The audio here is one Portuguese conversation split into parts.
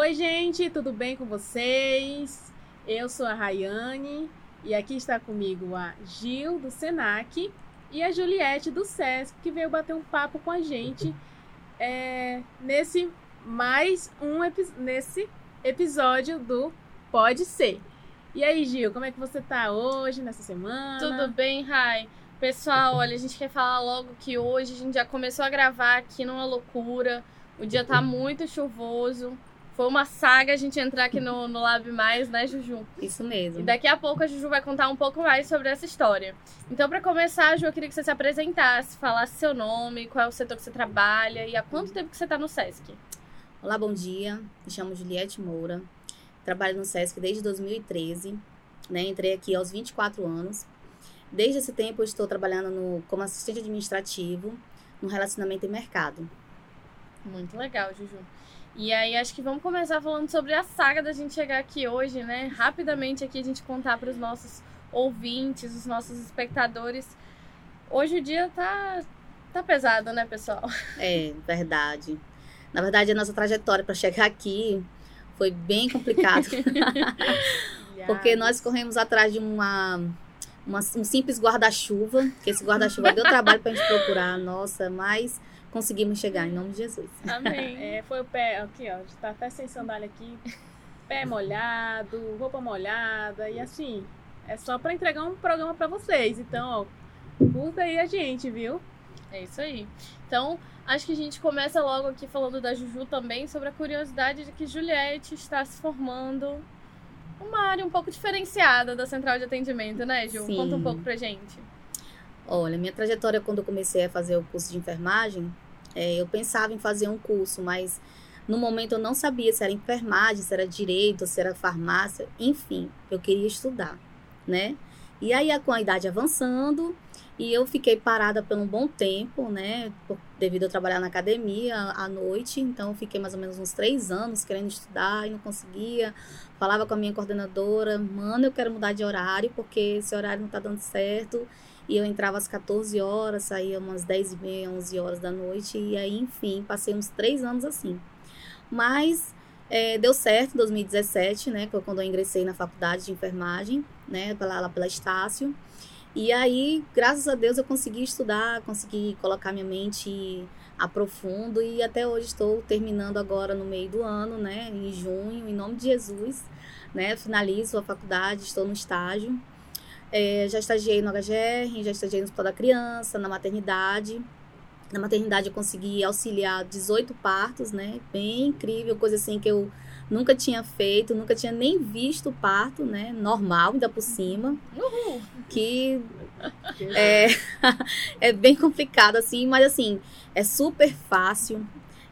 Oi, gente, tudo bem com vocês? Eu sou a Rayane e aqui está comigo a Gil, do Senac, e a Juliette, do SESC, que veio bater um papo com a gente é, nesse mais um nesse episódio do Pode Ser. E aí, Gil, como é que você tá hoje, nessa semana? Tudo bem, Rai? Pessoal, olha, a gente quer falar logo que hoje a gente já começou a gravar aqui numa loucura. O dia tá muito chuvoso. Foi uma saga a gente entrar aqui no, no Lab Mais, né, Juju? Isso mesmo. E daqui a pouco a Juju vai contar um pouco mais sobre essa história. Então, para começar, Ju, eu queria que você se apresentasse, falasse seu nome, qual é o setor que você trabalha e há quanto tempo que você está no SESC. Olá, bom dia. Me chamo Juliette Moura. Trabalho no SESC desde 2013. Né? Entrei aqui aos 24 anos. Desde esse tempo, estou trabalhando no, como assistente administrativo no relacionamento e mercado. Muito legal, Juju. E aí acho que vamos começar falando sobre a saga da gente chegar aqui hoje, né? Rapidamente aqui a gente contar para os nossos ouvintes, os nossos espectadores. Hoje o dia tá tá pesado, né, pessoal? É, verdade. Na verdade, a nossa trajetória para chegar aqui foi bem complicado. Porque nós corremos atrás de uma, uma um simples guarda-chuva, que esse guarda-chuva deu trabalho para a gente procurar, nossa, mas conseguimos chegar, em nome de Jesus. Amém. É, foi o pé, aqui, ó, tá até sem sandália aqui, pé molhado, roupa molhada, e assim, é só para entregar um programa para vocês. Então, ó, curta aí a gente, viu? É isso aí. Então, acho que a gente começa logo aqui falando da Juju também, sobre a curiosidade de que Juliette está se formando uma área um pouco diferenciada da central de atendimento, né, Ju? Sim. Conta um pouco pra gente. Olha, minha trajetória quando eu comecei a fazer o curso de enfermagem, é, eu pensava em fazer um curso, mas no momento eu não sabia se era enfermagem, se era direito, se era farmácia, enfim, eu queria estudar, né? E aí, com a idade avançando, e eu fiquei parada por um bom tempo, né? Devido a trabalhar na academia à noite. Então, fiquei mais ou menos uns três anos querendo estudar e não conseguia. Falava com a minha coordenadora: mano, eu quero mudar de horário porque esse horário não tá dando certo. E eu entrava às 14 horas, saía umas 10 e meia, 11 horas da noite. E aí, enfim, passei uns três anos assim. Mas é, deu certo em 2017, né? Foi quando eu ingressei na faculdade de enfermagem, né? Pela, lá pela Estácio. E aí, graças a Deus, eu consegui estudar, consegui colocar minha mente a profundo e até hoje estou terminando agora no meio do ano, né? Em junho, em nome de Jesus, né? Finalizo a faculdade, estou no estágio. É, já estagiei no HGR, já estagiei no Hospital da Criança, na maternidade. Na maternidade eu consegui auxiliar 18 partos, né? Bem incrível, coisa assim que eu nunca tinha feito, nunca tinha nem visto parto, né? Normal, ainda por cima. Uhul. Que é, é bem complicado, assim, mas assim, é super fácil.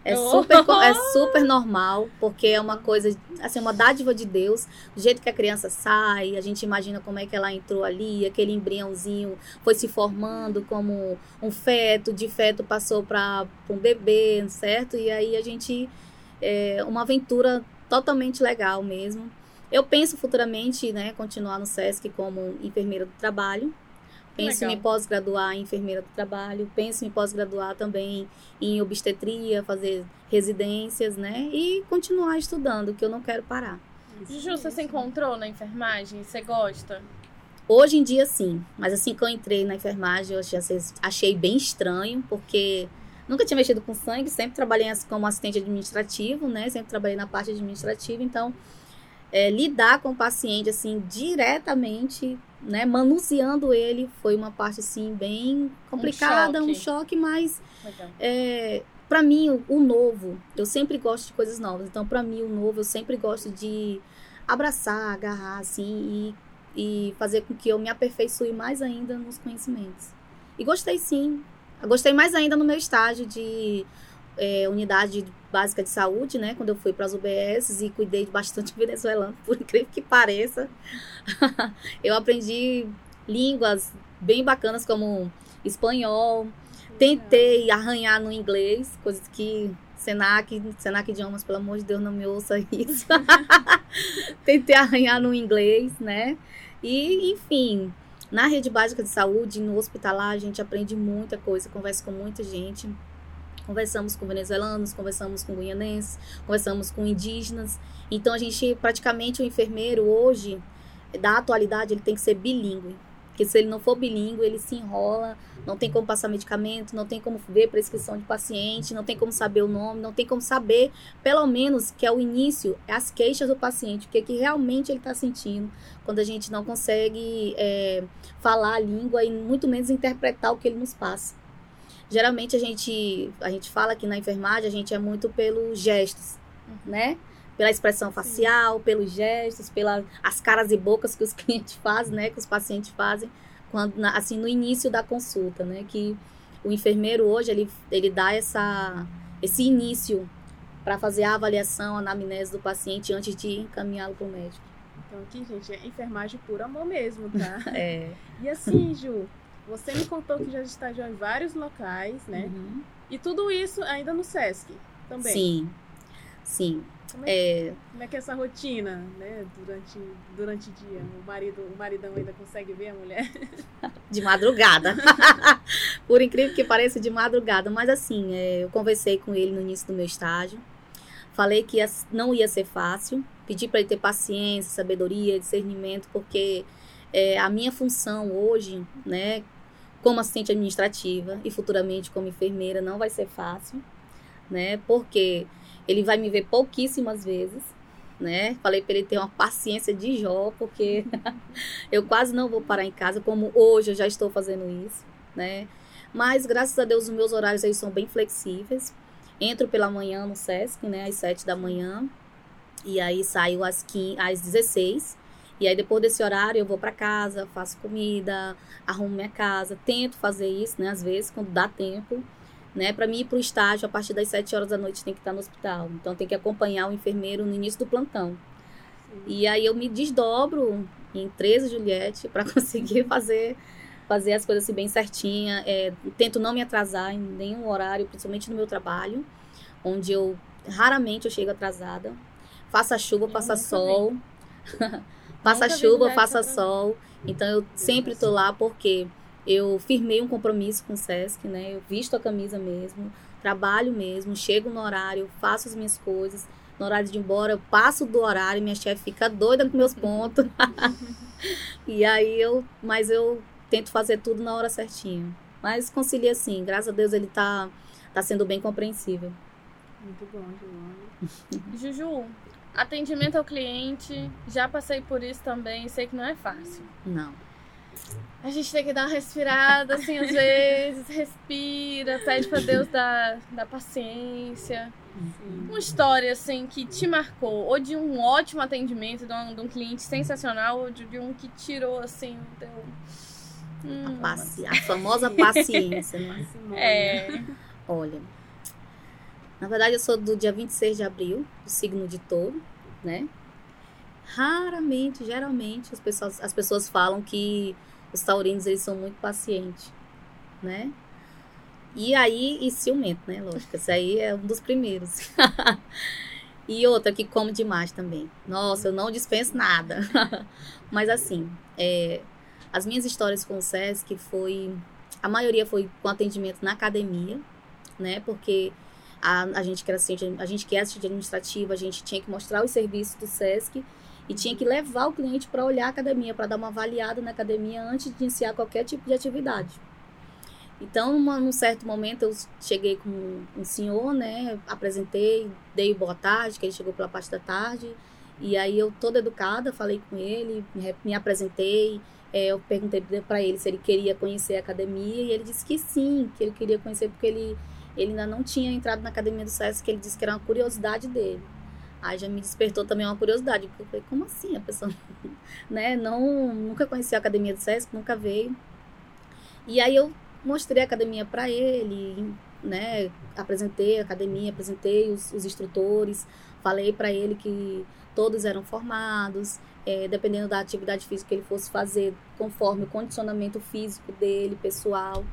É super, é super normal, porque é uma coisa, assim, uma dádiva de Deus. Do jeito que a criança sai, a gente imagina como é que ela entrou ali, aquele embriãozinho foi se formando como um feto, de feto passou para um bebê, certo? E aí a gente. É uma aventura totalmente legal mesmo. Eu penso futuramente, né, continuar no SESC como enfermeira do trabalho, Penso Legal. em pós-graduar em enfermeira do trabalho, penso em pós-graduar também em obstetria, fazer residências, né? E continuar estudando, que eu não quero parar. Juju, você se encontrou na enfermagem? Você gosta? Hoje em dia, sim. Mas assim que eu entrei na enfermagem, eu achei, achei bem estranho, porque nunca tinha mexido com sangue, sempre trabalhei como assistente administrativo, né? Sempre trabalhei na parte administrativa, então é, lidar com o paciente assim diretamente, né, manuseando ele foi uma parte assim bem complicada, um choque, um choque mas é, para mim o, o, novo, eu sempre gosto de coisas novas. Então para mim o novo eu sempre gosto de abraçar, agarrar assim e, e fazer com que eu me aperfeiçoe mais ainda nos conhecimentos. E gostei sim. Eu gostei mais ainda no meu estágio de é, unidade básica de saúde, né? Quando eu fui para as UBS e cuidei de bastante venezuelano, por incrível que pareça. eu aprendi línguas bem bacanas como espanhol. Tentei arranhar no inglês, coisas que Senac, Senac Idiomas, pelo amor de Deus, não me ouça isso. Tentei arranhar no inglês, né? E, enfim, na rede básica de saúde, no hospitalar, a gente aprende muita coisa, conversa com muita gente Conversamos com venezuelanos, conversamos com guianenses, conversamos com indígenas. Então a gente praticamente o enfermeiro hoje da atualidade ele tem que ser bilíngue. Porque se ele não for bilíngue, ele se enrola, não tem como passar medicamento, não tem como ver prescrição de paciente, não tem como saber o nome, não tem como saber, pelo menos, que é o início, as queixas do paciente, o que, que realmente ele está sentindo, quando a gente não consegue é, falar a língua e muito menos interpretar o que ele nos passa. Geralmente a gente, a gente fala que na enfermagem a gente é muito pelos gestos, uhum. né? Pela expressão facial, pelos gestos, pelas as caras e bocas que os clientes fazem, né? Que os pacientes fazem, quando, assim, no início da consulta, né? Que o enfermeiro hoje, ele, ele dá essa, esse início para fazer a avaliação, a anamnese do paciente antes de encaminhá-lo para o médico. Então aqui, gente, é enfermagem por amor mesmo, tá? é. E assim, Ju, você me contou que já estagiou em vários locais, né? Uhum. E tudo isso ainda no SESC também. Sim, sim. Como é, é... como é que é essa rotina, né? Durante, durante o dia? O marido, o maridão ainda consegue ver a mulher? De madrugada. Por incrível que pareça, de madrugada. Mas assim, é, eu conversei com ele no início do meu estágio. Falei que ia, não ia ser fácil. Pedi para ele ter paciência, sabedoria, discernimento, porque é, a minha função hoje, né, como assistente administrativa e futuramente como enfermeira não vai ser fácil, né? Porque ele vai me ver pouquíssimas vezes, né? Falei para ele ter uma paciência de Jó, porque eu quase não vou parar em casa, como hoje eu já estou fazendo isso, né? Mas graças a Deus os meus horários aí são bem flexíveis. Entro pela manhã no SESC, né, às 7 da manhã, e aí saio às, 15, às 16 e aí depois desse horário eu vou para casa, faço comida, arrumo minha casa, tento fazer isso, né, às vezes quando dá tempo, né, para mim ir pro estágio a partir das 7 horas da noite tem que estar no hospital. Então tem que acompanhar o enfermeiro no início do plantão. Sim. E aí eu me desdobro em 13 Juliette para conseguir fazer fazer as coisas assim bem certinha, é, tento não me atrasar em nenhum horário, principalmente no meu trabalho, onde eu raramente eu chego atrasada. Faça chuva, faça sol. Faça chuva, faça sol. Então eu sempre tô lá porque eu firmei um compromisso com o SESC, né? Eu visto a camisa mesmo, trabalho mesmo, chego no horário, faço as minhas coisas. No horário de ir embora, eu passo do horário, minha chefe fica doida com meus pontos. e aí eu, mas eu tento fazer tudo na hora certinha. Mas concilia assim, graças a Deus ele tá, tá sendo bem compreensível. Muito bom, Joana. Juju, Atendimento ao cliente, já passei por isso também, sei que não é fácil. Não. A gente tem que dar uma respirada, assim, às vezes, respira, pede para Deus dar, dar paciência. Sim. Uma história, assim, que te marcou, ou de um ótimo atendimento, de um, de um cliente sensacional, ou de, de, um que tirou, assim, deu... Hum, a, paci a famosa paciência, né? É. Olha, na verdade, eu sou do dia 26 de abril, do signo de touro, né? Raramente, geralmente, as pessoas, as pessoas falam que os taurinos eles são muito pacientes, né? E aí, e ciumento, né? Lógico, isso aí é um dos primeiros. e outra que come demais também. Nossa, eu não dispenso nada. Mas assim, é, as minhas histórias com o SESC foi. A maioria foi com atendimento na academia, né? Porque a, a gente que era assistente, a gente que é assistente administrativa, a gente tinha que mostrar os serviços do SESC e tinha que levar o cliente para olhar a academia, para dar uma avaliada na academia antes de iniciar qualquer tipo de atividade. Então, num certo momento, eu cheguei com um senhor, né? Apresentei, dei boa tarde, que ele chegou pela parte da tarde. E aí, eu, toda educada, falei com ele, me, me apresentei. É, eu perguntei para ele se ele queria conhecer a academia. E ele disse que sim, que ele queria conhecer porque ele ele ainda não tinha entrado na academia do SESC, que ele disse que era uma curiosidade dele. Aí já me despertou também uma curiosidade, porque eu falei, como assim a pessoa, né, não, nunca conhecia a academia do SESC, nunca veio. E aí eu mostrei a academia para ele, né, apresentei a academia, apresentei os, os instrutores, falei para ele que todos eram formados, é, dependendo da atividade física que ele fosse fazer, conforme o condicionamento físico dele, pessoal.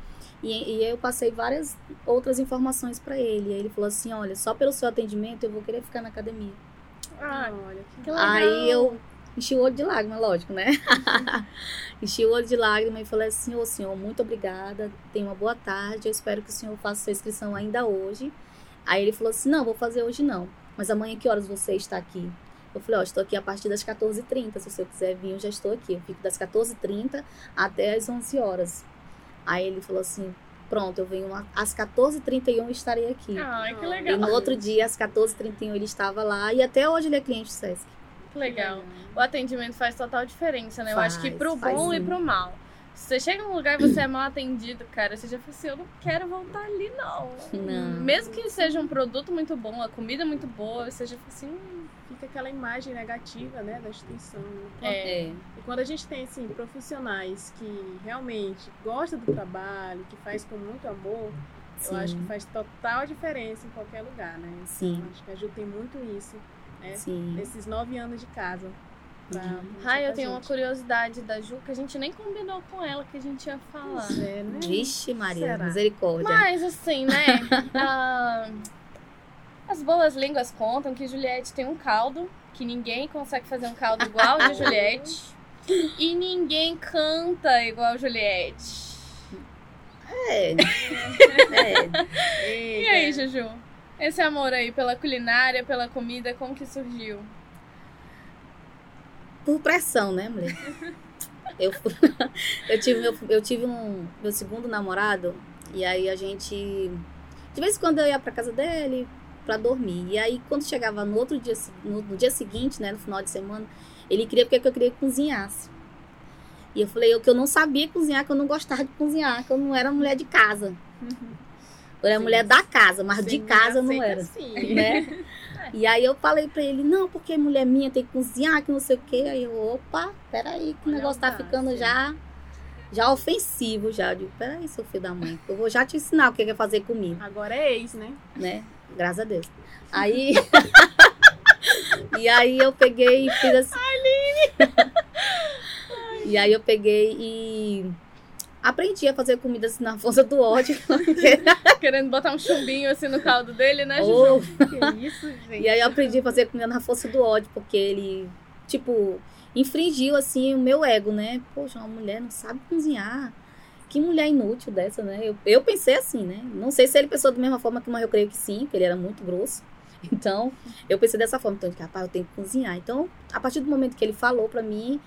E, e eu passei várias outras informações para ele. Aí ele falou assim: olha, só pelo seu atendimento eu vou querer ficar na academia. Ah, olha, que legal. Aí eu enchi o olho de lágrima, lógico, né? enchi o olho de lágrima e falei assim, ô senhor, muito obrigada, tenha uma boa tarde, eu espero que o senhor faça sua inscrição ainda hoje. Aí ele falou assim, não, vou fazer hoje não, mas amanhã que horas você está aqui? Eu falei, ó, estou aqui a partir das 14h30, se você quiser vir, eu já estou aqui. Eu fico das 14h30 até as 11 horas. Aí ele falou assim, pronto, eu venho às 14h31 estarei aqui. Ai, que legal. E no outro dia, às 14h31, ele estava lá e até hoje ele é cliente do Sesc. Que legal. O atendimento faz total diferença, né? Faz, eu acho que pro bom e sim. pro mal. Se você chega num lugar e você é mal atendido, cara, você já fala assim, eu não quero voltar ali, não. Não. Mesmo que seja um produto muito bom, a comida muito boa, você já fala assim, hum, Fica aquela imagem negativa, né, da instituição. é. É, E quando a gente tem, assim, profissionais que realmente gostam do trabalho, que faz com muito amor, eu acho que sim, faz total diferença em qualquer lugar, né? Então, Sim. acho que a Ju tem muito isso, né? sim. Nesses nove anos de casa. Pra Ai, eu tenho uma curiosidade da Ju que a gente nem combinou com ela que a gente ia falar. É, né? Vixe, Maria, Será? misericórdia. Mas assim, né? ah, as boas línguas contam que Juliette tem um caldo, que ninguém consegue fazer um caldo igual de Juliette. E ninguém canta igual Juliette. É. é. E aí, Juju? Esse amor aí pela culinária, pela comida, como que surgiu? Por pressão, né, mulher? Eu, eu tive, meu, eu tive um, meu segundo namorado, e aí a gente. De vez em quando eu ia pra casa dele pra dormir. E aí, quando chegava no outro dia, no, no dia seguinte, né, no final de semana, ele queria porque eu queria que cozinhasse. E eu falei eu, que eu não sabia cozinhar, que eu não gostava de cozinhar, que eu não era mulher de casa. Eu era Sim. mulher da casa, mas de Sim, casa eu não era. Sim. né? E aí eu falei pra ele, não, porque mulher minha tem que cozinhar, que não sei o quê. Aí eu, opa, peraí, que o negócio tá ficando já, já ofensivo já. Eu digo, peraí, seu filho da mãe, eu vou já te ensinar o que é fazer comigo, Agora é ex, né? né? Graças a Deus. Aí. e aí eu peguei e fiz assim. e aí eu peguei e aprendi a fazer comida assim na força do ódio. porque- Querendo botar um chumbinho assim no caldo dele, né, Juju? Oh, Que isso, gente. E aí eu aprendi a fazer comida na força do ódio, porque ele, tipo, infringiu, assim, o meu ego, né? Poxa, uma mulher não sabe cozinhar. Que mulher inútil dessa, né? Eu, eu pensei assim, né? Não sei se ele pensou da mesma forma que mas eu creio que sim, que ele era muito grosso. Então, eu pensei dessa forma. Então, rapaz, eu tenho que cozinhar. Então, a partir do momento que ele falou pra mim,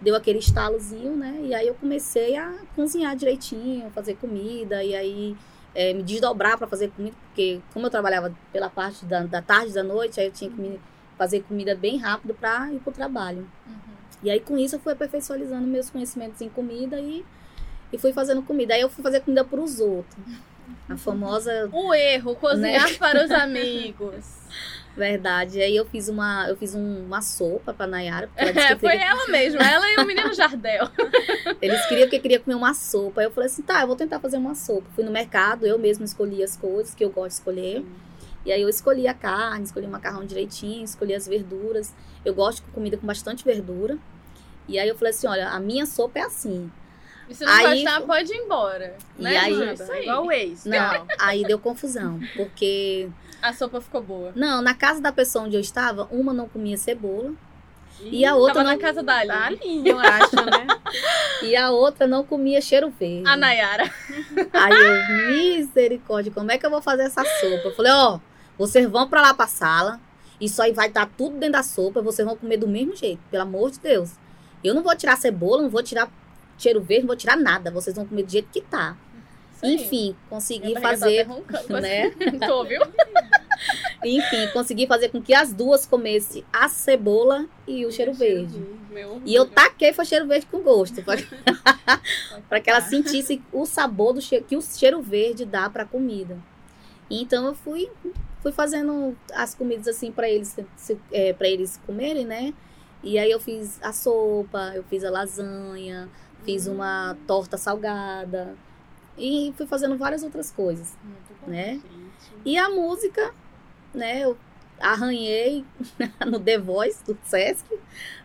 deu aquele estalozinho, né? E aí eu comecei a cozinhar direitinho, fazer comida, e aí é, me desdobrar para fazer comida, porque como eu trabalhava pela parte da, da tarde e da noite, aí eu tinha que me fazer comida bem rápido para ir pro trabalho. Uhum. E aí com isso eu fui aperfeiçoando meus conhecimentos em comida e, e fui fazendo comida. Aí eu fui fazer comida para os outros. A famosa O erro, cozinhar para os amigos. Verdade. Aí eu fiz uma, eu fiz um- uma sopa para Nayara, ela É, foi queria- ela mesma, ela e o menino Jardel. Eles queriam que queria comer uma sopa. Aí eu falei assim, tá, eu vou tentar fazer uma sopa. Fui no mercado, eu mesma escolhi as coisas que eu gosto de escolher. E aí eu escolhi a carne, escolhi o macarrão direitinho, escolhi as verduras. Eu gosto de comida com bastante verdura. E aí eu falei assim, olha, a minha sopa é assim. E se não Aí- gostar, pode ir embora. E né, aí- Ju? Nada, Isso aí. Igual o ex. Não, aí deu confusão, porque A sopa ficou boa. não, na casa da pessoa onde eu estava, uma não comia cebola e a outra Tava não, na casa da Tá Ali. ali, eu acho, né? e a outra não comia cheiro verde. A Nayara. Aí eu, misericórdia, como é que eu vou fazer essa sopa? Eu falei, ó, vocês vão pra lá pra sala, isso aí vai estar tudo dentro da sopa, vocês vão comer do mesmo jeito, pelo amor de Deus. Eu não vou tirar cebola, não vou tirar cheiro verde, não vou tirar nada, vocês vão comer do jeito que tá. Aí. Enfim, consegui tá fazer, até roncando, né? Tô, viu? Enfim, consegui fazer com que as duas comessem a cebola e o cheiro verde. Meu E eu taquei foi cheiro verde com gosto, pra, pra que ela sentisse o sabor do cheiro, que o cheiro verde dá pra comida. E então eu fui fui fazendo as comidas assim pra eles é, para eles comerem, né? E aí eu fiz a sopa, eu fiz a lasanha, fiz uma torta salgada e fui fazendo várias outras coisas, Muito bom. né? E a música, né? Eu arranhei no The Voice do Sesc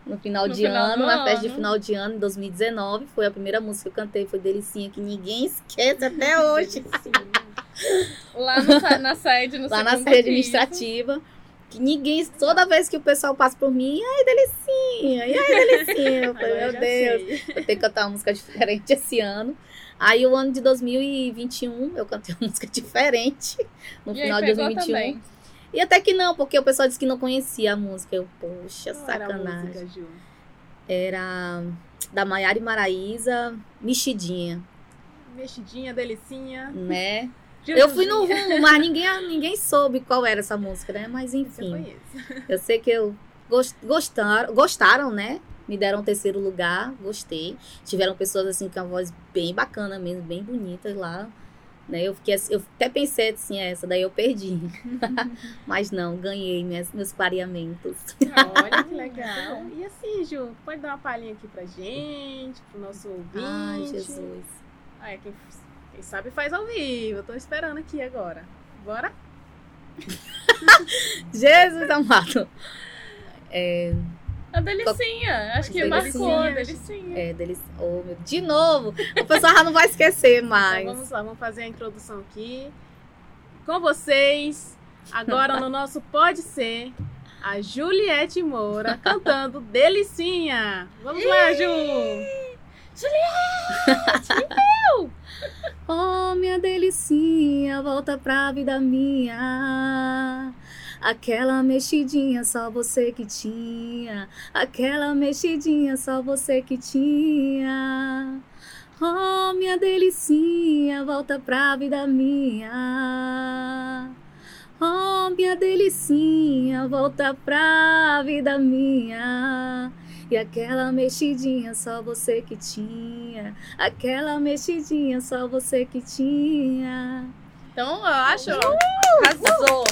no final No de final ano, na festa de final de ano, em 2019. Foi a primeira música que eu cantei, foi Delicinha, que ninguém esquece até hoje. Lá no, na sede, no lá na sede administrativa. que ninguém, toda vez que o pessoal passa por mim, ai, delicinha, e ai, delicinha. Eu falei, meu Deus, sei. eu tenho que cantar uma música diferente esse ano. Aí o ano de 2021 eu cantei uma música diferente no E aí final de pegou 2021. também. E até que não, porque o pessoal disse que não conhecia a música. Eu, poxa, Qual era sacanagem. música? Era da Maiara e Maraísa, Mexidinha, Mexidinha, delicinha. né? Eu fui no rumo, mas ninguém, ninguém soube qual era essa música, né? Mas enfim, eu sei que eu gos- gostaram, gostaram, né? Me deram um terceiro lugar, gostei. Tiveram pessoas assim com a voz bem bacana mesmo, bem bonitas lá. Né? Eu, fiquei, eu até pensei assim, essa daí eu perdi. Mas não, ganhei minhas, meus clareamentos. Olha que legal. E assim, Ju, pode dar uma palhinha aqui pra gente, pro nosso ouvinte. Ai, Jesus. Ah, é, quem, quem sabe faz ao vivo. Eu tô esperando aqui agora. Bora? Jesus amado. É, A delicinha. Acho que marcou, delicinha. delicinha. é deles. Oh, meu... De novo! O pessoal já não vai esquecer mais. Então vamos lá, vamos fazer a introdução aqui. Com vocês, agora no nosso Pode Ser, a Juliette Moura cantando Delicinha. Vamos lá, Ju! Oh, minha delicinha, volta pra vida minha. Aquela mexidinha só você que tinha. Aquela mexidinha só você que tinha. Oh, minha delicinha, volta pra vida minha. Oh, minha delicinha, volta pra vida minha. E aquela mexidinha só você que tinha. Aquela mexidinha só você que tinha. Então, eu acho. Arrasou.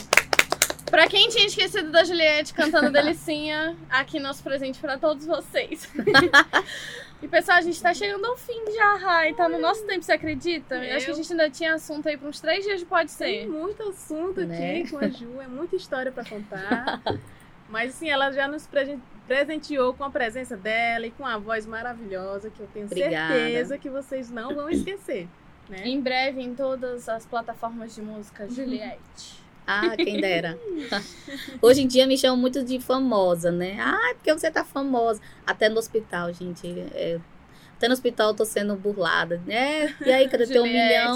Pra quem tinha esquecido da Juliette cantando Delicinha, aqui nosso presente pra todos vocês. e pessoal, a gente tá chegando ao fim já, Rai. Tá no nosso tempo, você acredita? Eu acho que a gente ainda tinha assunto aí pra uns três dias de Pode Tem Ser. muito assunto Né? aqui com a Ju, é muita história pra contar. Mas assim, ela já nos presen- presenteou com a presença dela e com a voz maravilhosa que eu tenho Obrigada. certeza que vocês não vão esquecer. Né? Em breve, em todas as plataformas de música, Juliette. Ah, quem dera. Hoje em dia me chamam muito de famosa, né? Ah, porque você tá famosa. Até no hospital, gente. é, até no hospital eu tô sendo burlada, né? E aí, cadê teu um milhão?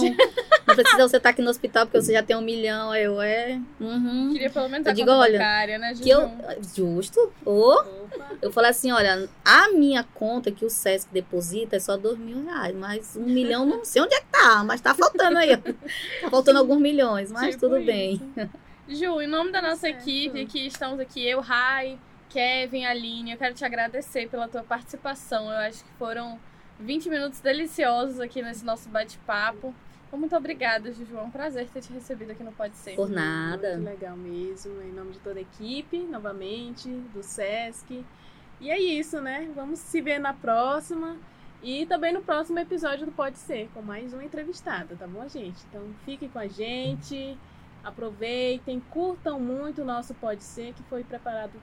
Não precisa você estar aqui no hospital porque você já tem um milhão. Aí Eu, é. Uhum. Queria pelo menos Eu digo, olha, bancária, né? Que eu. Justo? Opa, Eu falei assim, olha, a minha conta que o Sesc deposita é só dois mil reais, mas um milhão não sei onde é que tá, mas tá faltando aí. Tá faltando alguns milhões, mas Tipo tudo isso. bem. Ju, em nome da nossa Certo. equipe, que estamos aqui, eu, Rai, Kevin, Aline, eu quero te agradecer pela tua participação. Eu acho que foram 20 minutos deliciosos aqui nesse nosso bate-papo. Então, muito obrigada, Juju. É um prazer ter te recebido aqui no Pode Ser. Por nada. Muito legal mesmo. Em nome de toda a equipe, novamente, do Sesc. E é isso, né? Vamos se ver na próxima. E também no próximo episódio do Pode Ser, com mais uma entrevistada, tá bom, gente? Então fiquem com a gente, aproveitem, curtam muito o nosso Pode Ser, que foi preparado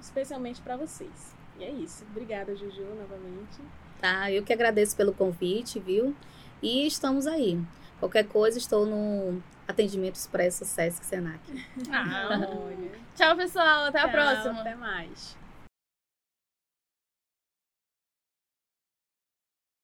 especialmente para vocês. E é isso. Obrigada, Juju, novamente. Tá, eu que agradeço pelo convite, viu? E estamos aí. Qualquer coisa, estou no atendimento expresso Sesc Senac. Ah, Olha. Tchau, pessoal. Até a Tchau, próxima. Até mais.